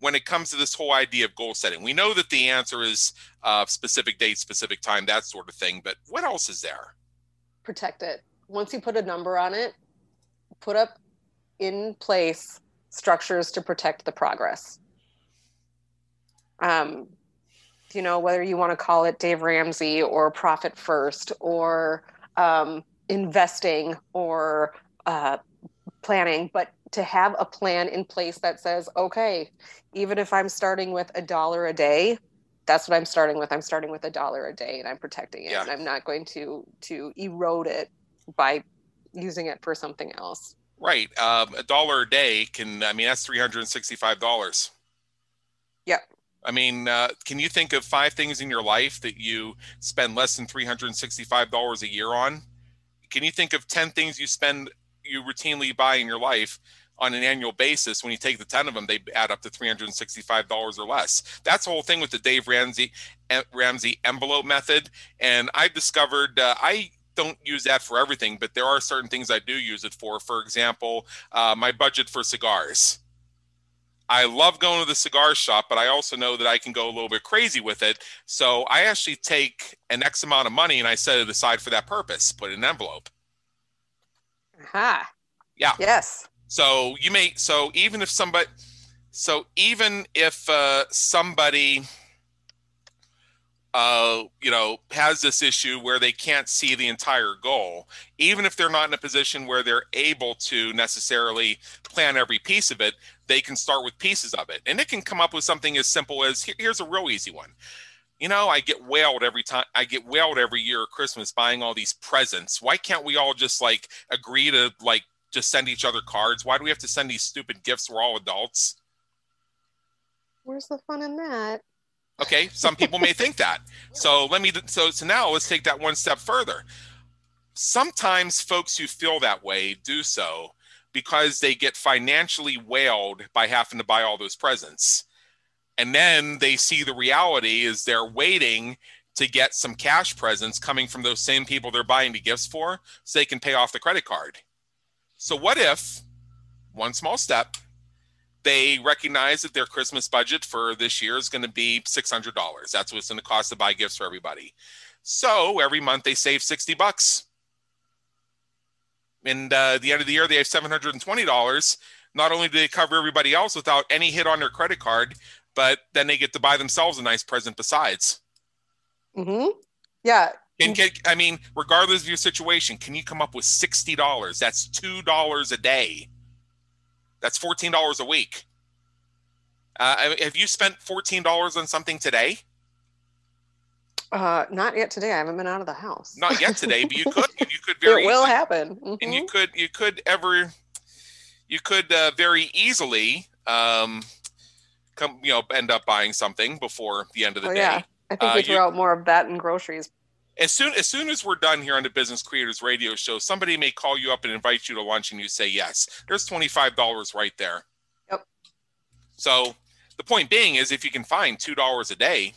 when it comes to this whole idea of goal setting. We know that the answer is uh, specific date specific time that sort of thing but what else is there? Protect it. Once you put a number on it, put up in place structures to protect the progress. Um, you know, whether you want to call it Dave Ramsey or profit first or um, investing or uh, planning, but to have a plan in place that says, okay, even if I'm starting with a dollar a day, that's what I'm starting with. I'm starting with a dollar a day and I'm protecting it. Yeah. And I'm not going to to erode it by using it for something else. Right um, a dollar a day can i mean that's 365 dollars. Yep. i mean uh, can you think of five things in your life that you spend less than 365 dollars a year on? Can you think of 10 things you spend you routinely buy in your life on an annual basis? When you take the 10 of them they add up to $365 or less. That's the whole thing with the dave ramsey eh, ramsey envelope method. And i've discovered uh, i don't use that for everything but there are certain things i do use it for for example uh, my budget for cigars I love going to the cigar shop, but I also know that I can go a little bit crazy with it. So I actually take an X amount of money and I set it aside for that purpose, put it in an envelope. Aha. Yeah. Yes. So you may so even if somebody so even if uh, somebody uh, you know has this issue where they can't see the entire goal, even if they're not in a position where they're able to necessarily plan every piece of it, they can start with pieces of it, and it can come up with something as simple as here- here's a real easy one. You know, I get whaled every time. I get whaled every year at Christmas buying all these presents. Why can't we all just like agree to like just send each other cards? Why do we have to send these stupid gifts? We're all adults. Where's the fun in that? Okay, some people may think that. So let me. So so now let's take that one step further. Sometimes folks who feel that way do so because they get financially whaled by having to buy all those presents, and then they see the reality is they're waiting to get some cash presents coming from those same people they're buying the gifts for, so they can pay off the credit card. So what if one small step? They recognize that their Christmas budget for this year is going to be $600. That's what it's going to cost to buy gifts for everybody. So every month they save 60 bucks. And uh, at the end of the year, they have $720. Not only do they cover everybody else without any hit on their credit card, but then they get to buy themselves a nice present besides. Mm-hmm. Yeah. Can, can, I mean, regardless of your situation, can you come up with $60? That's $2 a day. That's $14 a week. Uh, have you spent $14 on something today? Uh, not yet today. I haven't been out of the house. Not yet today, but you could. And you could very it will easily- happen. and Mhm. you could you could ever you could uh, very easily um come you know end up buying something before the end of the Oh, day yeah. I think uh, we you- out more of that in groceries. As soon as soon as we're done here on the Business Creators Radio Show, somebody may call you up and invite you to lunch, and you say yes. There's twenty five dollars right there. Yep. So the point being is, if you can find two dollars a day,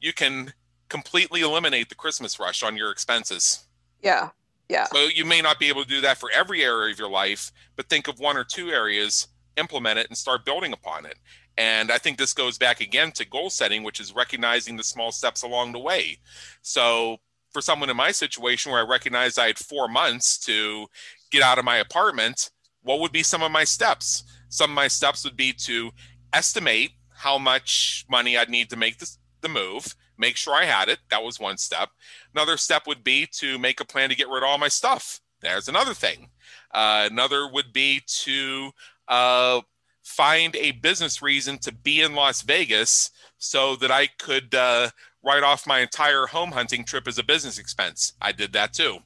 you can completely eliminate the Christmas rush on your expenses. Yeah. Yeah. So you may not be able to do that for every area of your life, but think of one or two areas, implement it, and start building upon it. And I think this goes back again to goal setting, which is recognizing the small steps along the way. So for someone in my situation where I recognized I had four months to get out of my apartment, what would be some of my steps? Some of my steps would be to estimate how much money I'd need to make this, the move, make sure I had it. That was one step. Another step would be to make a plan to get rid of all my stuff. There's another thing. Uh, another would be to uh, find a business reason to be in Las Vegas so that I could uh, write off my entire home hunting trip as a business expense. I did that too.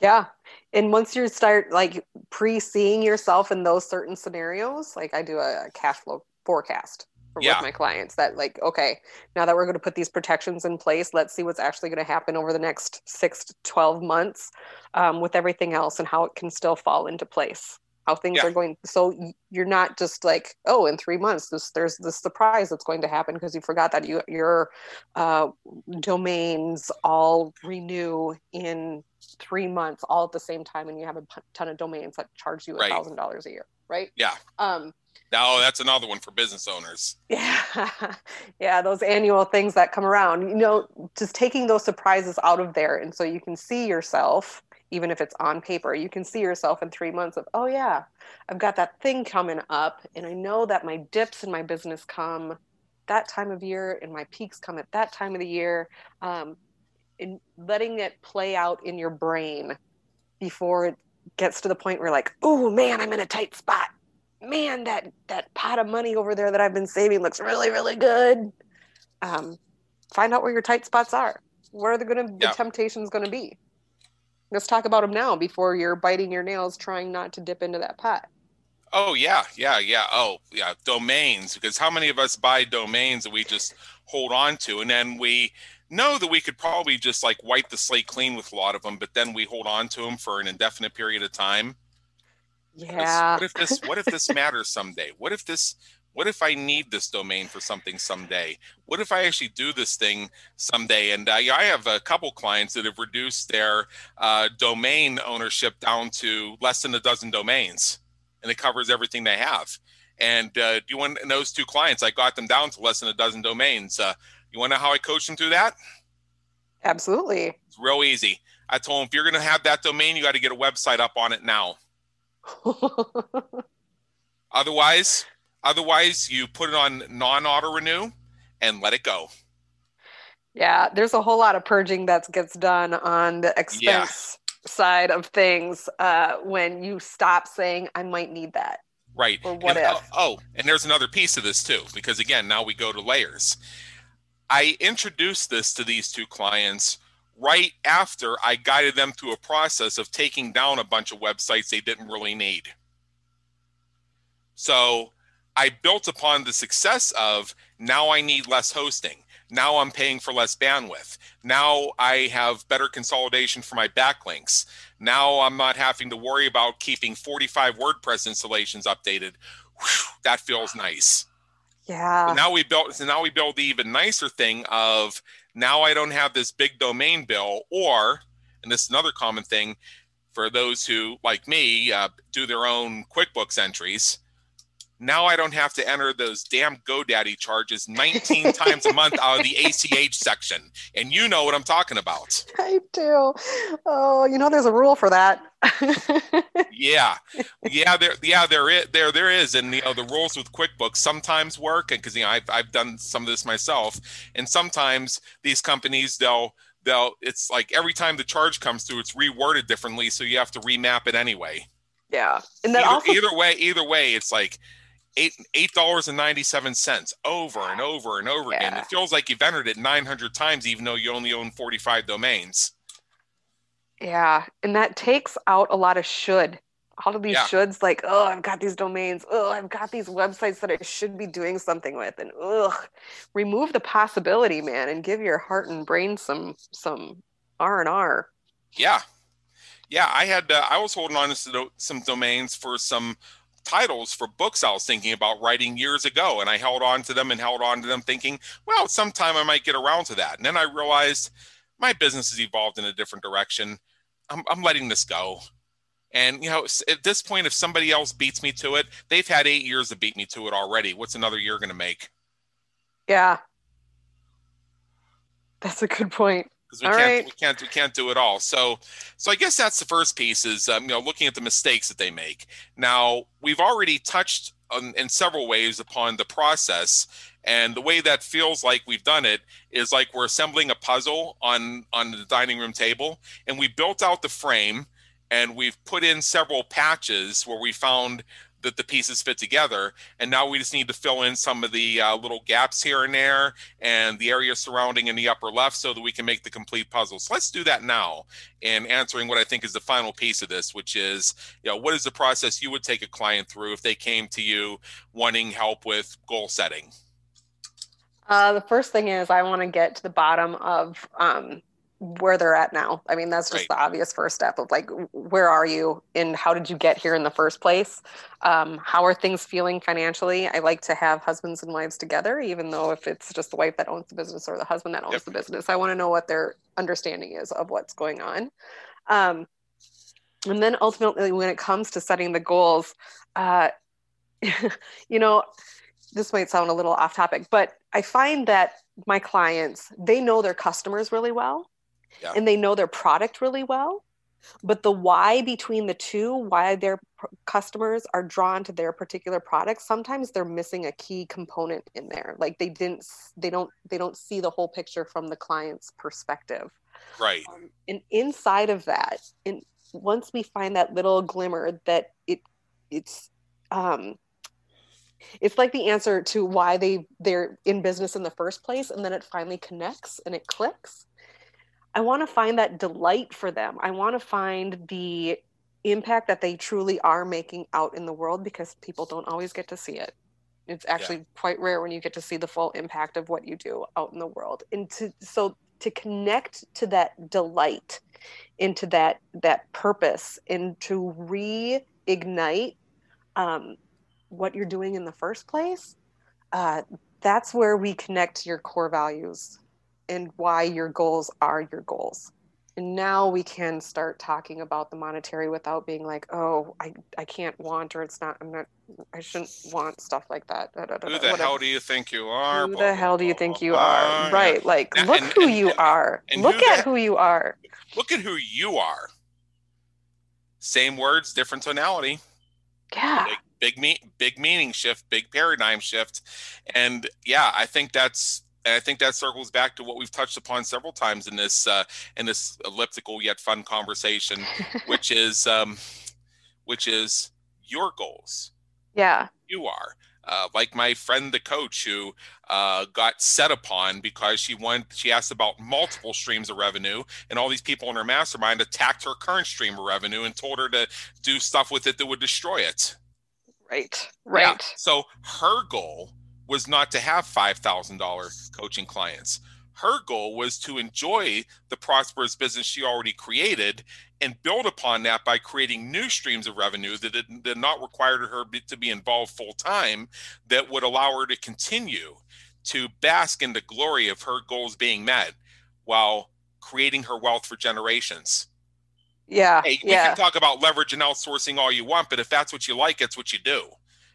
Yeah. And once you start like pre seeing yourself in those certain scenarios, like I do a cash flow forecast yeah. with my clients that like okay now that we're going to put these protections in place let's see what's actually going to happen over the next six to 12 months um, with everything else and how it can still fall into place how things yeah. are going so you're not just like oh in three months this, there's this surprise that's going to happen because you forgot that you, your uh, domains all renew in three months all at the same time and you have a ton of domains that charge you a thousand dollars a year right yeah um no, that's another one for business owners. Yeah. yeah, those annual things that come around. You know, just taking those surprises out of there and so you can see yourself even if it's on paper, you can see yourself in three months of, oh, yeah, I've got that thing coming up. And I know that my dips in my business come that time of year and my peaks come at that time of the year. Um, and letting it play out in your brain before it gets to the point where, like, oh, man, I'm in a tight spot. Man, that, that pot of money over there that I've been saving looks really, really good. Um, find out where your tight spots are. Where are the, gonna, yeah. the temptations going to be? Let's talk about them now before you're biting your nails trying not to dip into that pot. Oh yeah, yeah, yeah. Oh yeah, domains. Because how many of us buy domains that we just hold on to, and then we know that we could probably just like wipe the slate clean with a lot of them, but then we hold on to them for an indefinite period of time. Yeah. What if this? What if this matters someday? What if this? what if I need this domain for something someday? What if I actually do this thing someday? And uh, I have a couple clients that have reduced their uh, domain ownership down to less than a dozen domains, and it covers everything they have. And uh, do you want those two clients? I got them down to less than a dozen domains. Uh, you want to know how I coached them through that? Absolutely. It's real easy. I told them if you're going to have that domain, you got to get a website up on it now. Otherwise, Otherwise, you put it on non auto renew and let it go. Yeah, there's a whole lot of purging that gets done on the expense yeah. side of things uh, when you stop saying, I might need that. Right. Or what and, if? Oh, oh, and there's another piece of this too, because again, now we go to layers. I introduced this to these two clients right after I guided them through a process of taking down a bunch of websites they didn't really need. So I built upon the success of now I need less hosting. Now I'm paying for less bandwidth. Now I have better consolidation for my backlinks. Now I'm not having to worry about keeping 45 WordPress installations updated. Whew, that feels nice. Yeah. now we built so now we build the even nicer thing of now I don't have this big domain bill or and this is another common thing for those who like me uh, do their own QuickBooks entries now I don't have to enter those damn GoDaddy charges 19 times a month out of the ACH section. And you know what I'm talking about. I do. Oh, you know, there's a rule for that. yeah, yeah, there, yeah, there is, there, there is, and you know, the rules with QuickBooks sometimes work, and because you know, I've, I've done some of this myself, and sometimes these companies they'll, they'll, it's like every time the charge comes through, it's reworded differently, so you have to remap it anyway. Yeah, and then either, also- either way, either way, it's like eight eight dollars and ninety seven cents over and over and over yeah. again. It feels like you've entered it nine hundred times, even though you only own forty five domains. Yeah, and that takes out a lot of should all of these Yeah. shoulds like oh i've got these domains oh i've got these websites that i should be doing something with and ugh remove the possibility man and give your heart and brain some some r&r Yeah, yeah. I had uh, I was holding on to some domains for some titles for books I was thinking about writing years ago, and I held on to them and held on to them, thinking, well, sometime I might get around to that. And then I realized my business has evolved in a different direction. I'm, I'm letting this go. And you know, at this point, if somebody else beats me to it, they've had eight years to beat me to it already. What's another year going to make? yeah that's a good point because we All can't right. we can't we can't do it all. So so I guess that's the first piece is um, you know looking at the mistakes that they make. Now we've already touched on, in several ways upon the process, and the way that feels like we've done it is like we're assembling a puzzle on on the dining room table, and we built out the frame, and we've put in several patches where we found that the pieces fit together, and now we just need to fill in some of the uh, little gaps here and there and the area surrounding in the upper left so that we can make the complete puzzle. So let's do that now in answering what I think is the final piece of this, which is, you know, what is the process you would take a client through if they came to you wanting help with goal setting? Uh, the first thing is I want to get to the bottom of um, where they're at now. I mean, that's just Right. the obvious first step of like, where are you and how did you get here in the first place? Um, how are things feeling financially? I like to have husbands and wives together, even though if it's just the wife that owns the business or the husband that owns Yep. the business, I want to know what their understanding is of what's going on. Um, and then ultimately, when it comes to setting the goals, uh, you know, this might sound a little off topic, but I find that my clients, they know their customers really well Yeah. and they know their product really well. But the why between the two, why their pr- customers are drawn to their particular product, sometimes they're missing a key component in there. Like they didn't, they don't, they don't see the whole picture from the client's perspective. Right. Um, and inside of that, and once we find that little glimmer that it, it's, um, it's like the answer to why they they're in business in the first place and then it finally connects and it clicks i want to find that delight for them. I want to find the impact that they truly are making out in the world because people don't always get to see it. It's actually quite rare when you get to see the full impact of what you do out in the world. And to so to connect to that delight into that that purpose and to reignite um, what you're doing in the first place, uh, that's where we connect to your core values and why your goals are your goals. And now we can start talking about the monetary without being like, oh, I, I can't want or it's not, I'm not, I shouldn't want stuff like that. da, da, da, Who the whatever. hell do you think you are? Who Blah, the blah, hell do you blah, think you are? Yeah. Right. Like, And- look and- who and- you are. Look who at the- who you are. Look at who you are. Same words, different tonality. Yeah. big big me big meaning shift big paradigm shift and yeah i think that's and i think that circles back to what we've touched upon several times in this uh in this elliptical yet fun conversation which is um which is your goals Yeah. you are uh, like my friend the coach who uh, got set upon because she wanted she asked about multiple streams of revenue and all these people in her mastermind attacked her current stream of revenue and told her to do stuff with it that would destroy it Right. yeah. Right. So her goal was not to have $5,000 coaching clients. Her goal was to enjoy the prosperous business she already created and build upon that by creating new streams of revenue that did, did not require her to be involved full time, that would allow her to continue to bask in the glory of her goals being met while creating her wealth for generations. Yeah. Hey, we can talk about leverage and outsourcing all you want, but if that's what you like, it's what you do.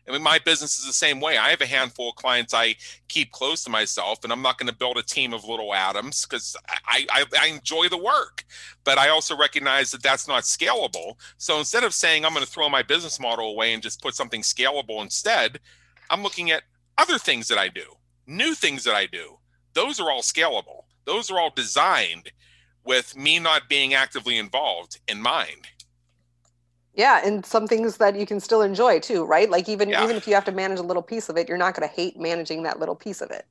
I mean, my business is the same way. I have a handful of clients I keep close to myself, and I'm not going to build a team of little Adams because I, I, I enjoy the work, but I also recognize that that's not scalable. So instead of saying I'm going to throw my business model away and just put something scalable instead, I'm looking at other things that I do, new things that I do. Those are all scalable. Those are all designed with me not being actively involved in mind. Yeah and some things that you can still enjoy too right like even Yeah. even if you have to manage a little piece of it you're not going to hate managing that little piece of it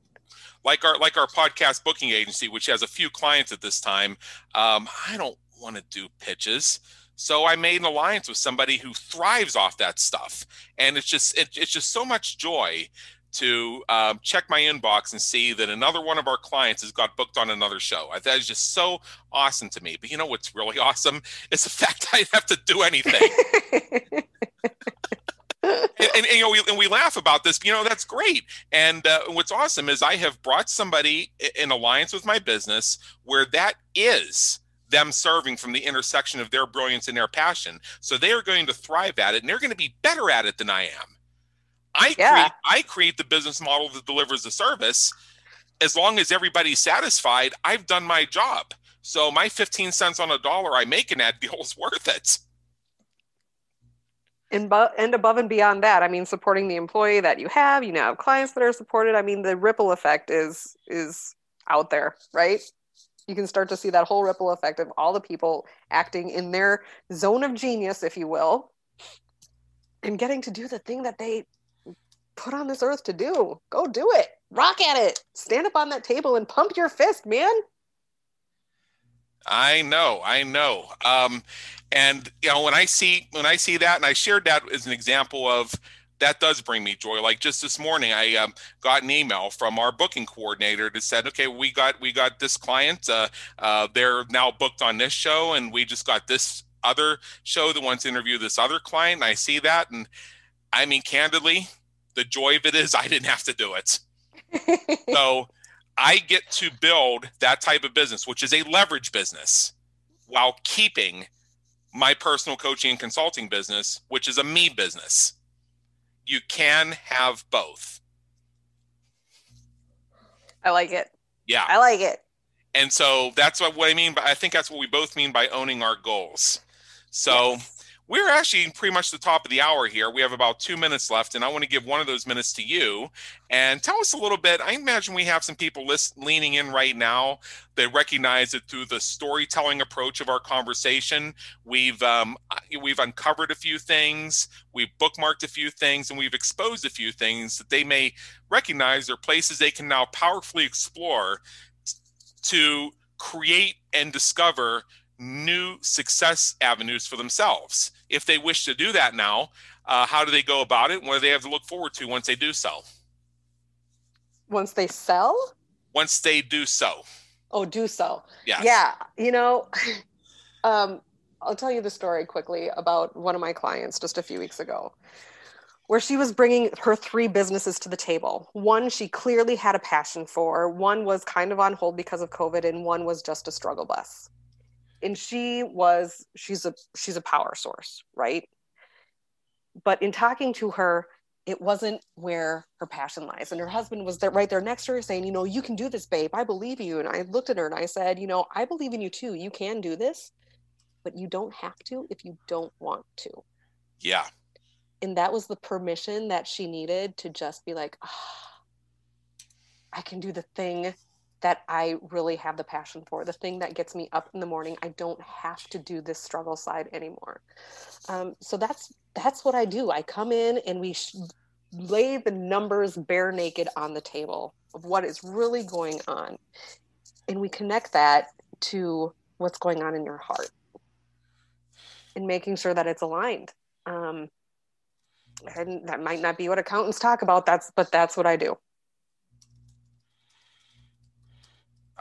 Like our like our podcast booking agency, which has a few clients at this time. Um, I don't want to do pitches. So I made an alliance with somebody who thrives off that stuff, and it's just it, it's just so much joy to um, check my inbox and see that another one of our clients has got booked on another show. That is just so awesome to me. But you know what's really awesome is the fact I have to do anything. and, and, and, you know, we, and we laugh about this. You know, that's great. And uh, what's awesome is I have brought somebody in alliance with my business where that is them serving from the intersection of their brilliance and their passion. So they are going to thrive at it, and they're going to be better at it than I am. I yeah. create I create the business model that delivers the service. As long as everybody's satisfied, I've done my job. So my 15 cents on a dollar I make in that deal is worth it. And, bu- and above and beyond that, I mean, supporting the employee that you have, you now have clients that are supported. I mean, the ripple effect is is out there, right? You can start to see that whole ripple effect of all the people acting in their zone of genius, if you will, and getting to do the thing that they put on this earth to do. Go do it. Rock at it. Stand up on that table and pump your fist, man. I know, I know. Um, and you know, when I see when I see that, and I shared that as an example of that does bring me joy. Like just this morning, I um, got an email from our booking coordinator that said, "Okay, we got we got this client. Uh, uh, they're now booked on this show, and we just got this other show that wants to interview this other client." And I see that, and I mean, candidly, the joy of it is I didn't have to do it. so I get to build that type of business, which is a leverage business, while keeping my personal coaching and consulting business, which is a me business. You can have both. I like it. Yeah. I like it. And so that's what, what I mean. But I think that's what we both mean by owning our goals. So yes we're actually pretty much the top of the hour here. We have about two minutes left, and I want to give one of those minutes to you and tell us a little bit. I imagine we have some people list, leaning in right now that recognize that through the storytelling approach of our conversation, we've um, we've uncovered a few things, we've bookmarked a few things, and we've exposed a few things that they may recognize are places they can now powerfully explore to create and discover new success avenues for themselves. If they wish to do that now, uh, how do they go about it? What do they have to look forward to once they do so? Once they sell? Once they do so. Oh, do so. Yeah. Yeah. You know, um, I'll tell you the story quickly about one of my clients just a few weeks ago where she was bringing her three businesses to the table. One she clearly had a passion for, one was kind of on hold because of COVID, and one was just a struggle bus and she was she's a she's a power source right? But in talking to her it wasn't where her passion lies. And her husband was there right there next to her saying you know you can do this babe. I believe you. And i looked at her and i said you know i believe in you too. You can do this but you don't have to if you don't want to. Yeah. And that was the permission that she needed to just be like oh, i can do the thing that I really have the passion for, the thing that gets me up in the morning. I don't have to do this struggle side anymore. Um, so that's that's what I do. I come in and we sh- lay the numbers bare naked on the table of what is really going on, and we connect that to what's going on in your heart, and making sure that it's aligned. Um, and that might not be what accountants talk about. That's but that's what I do.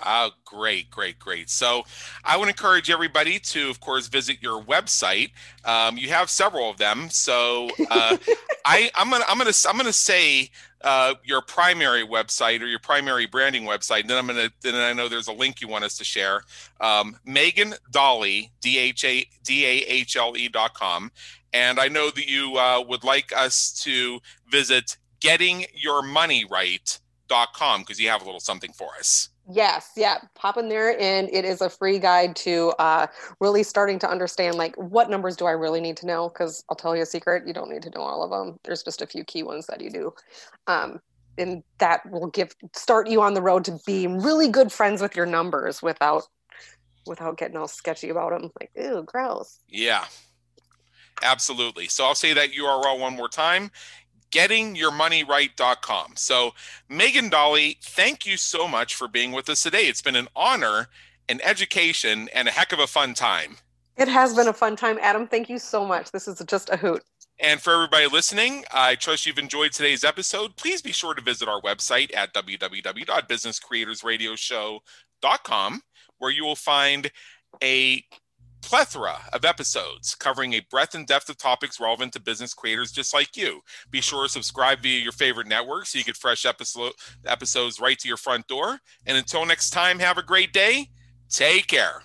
Oh, great, great, great. So I would encourage everybody to, of course, visit your website. Um, you have several of them. So uh, I, I'm gonna, I'm gonna, I'm gonna say uh, your primary website or your primary branding website. And then I'm gonna, then I know there's a link you want us to share. Um, Megan Dolly, D H A D A H L E dot com. And I know that you uh, would like us to visit gettingyourmoneyright.com because you have a little something for us. Yes, yeah, pop in there, and it is a free guide to uh, really starting to understand like what numbers do I really need to know? Because I'll tell you a secret, you don't need to know all of them. There's just a few key ones that you do, um, and that will give start you on the road to being really good friends with your numbers without without getting all sketchy about them. Like, ooh, gross. Yeah, absolutely. So I'll say that URL one more time gettingyourmoneyright.com. So, Megan Dolly, thank you so much for being with us today. It's been an honor, an education, and a heck of a fun time. It has been a fun time, Adam. Thank you so much. This is just a hoot. And for everybody listening, I trust you've enjoyed today's episode. Please be sure to visit our website at www.businesscreatorsradioshow.com, where you will find a plethora of episodes covering a breadth and depth of topics relevant to business creators just like you. Be sure to subscribe via your favorite network so you get fresh episode, episodes right to your front door. And until next time, have a great day. Take care.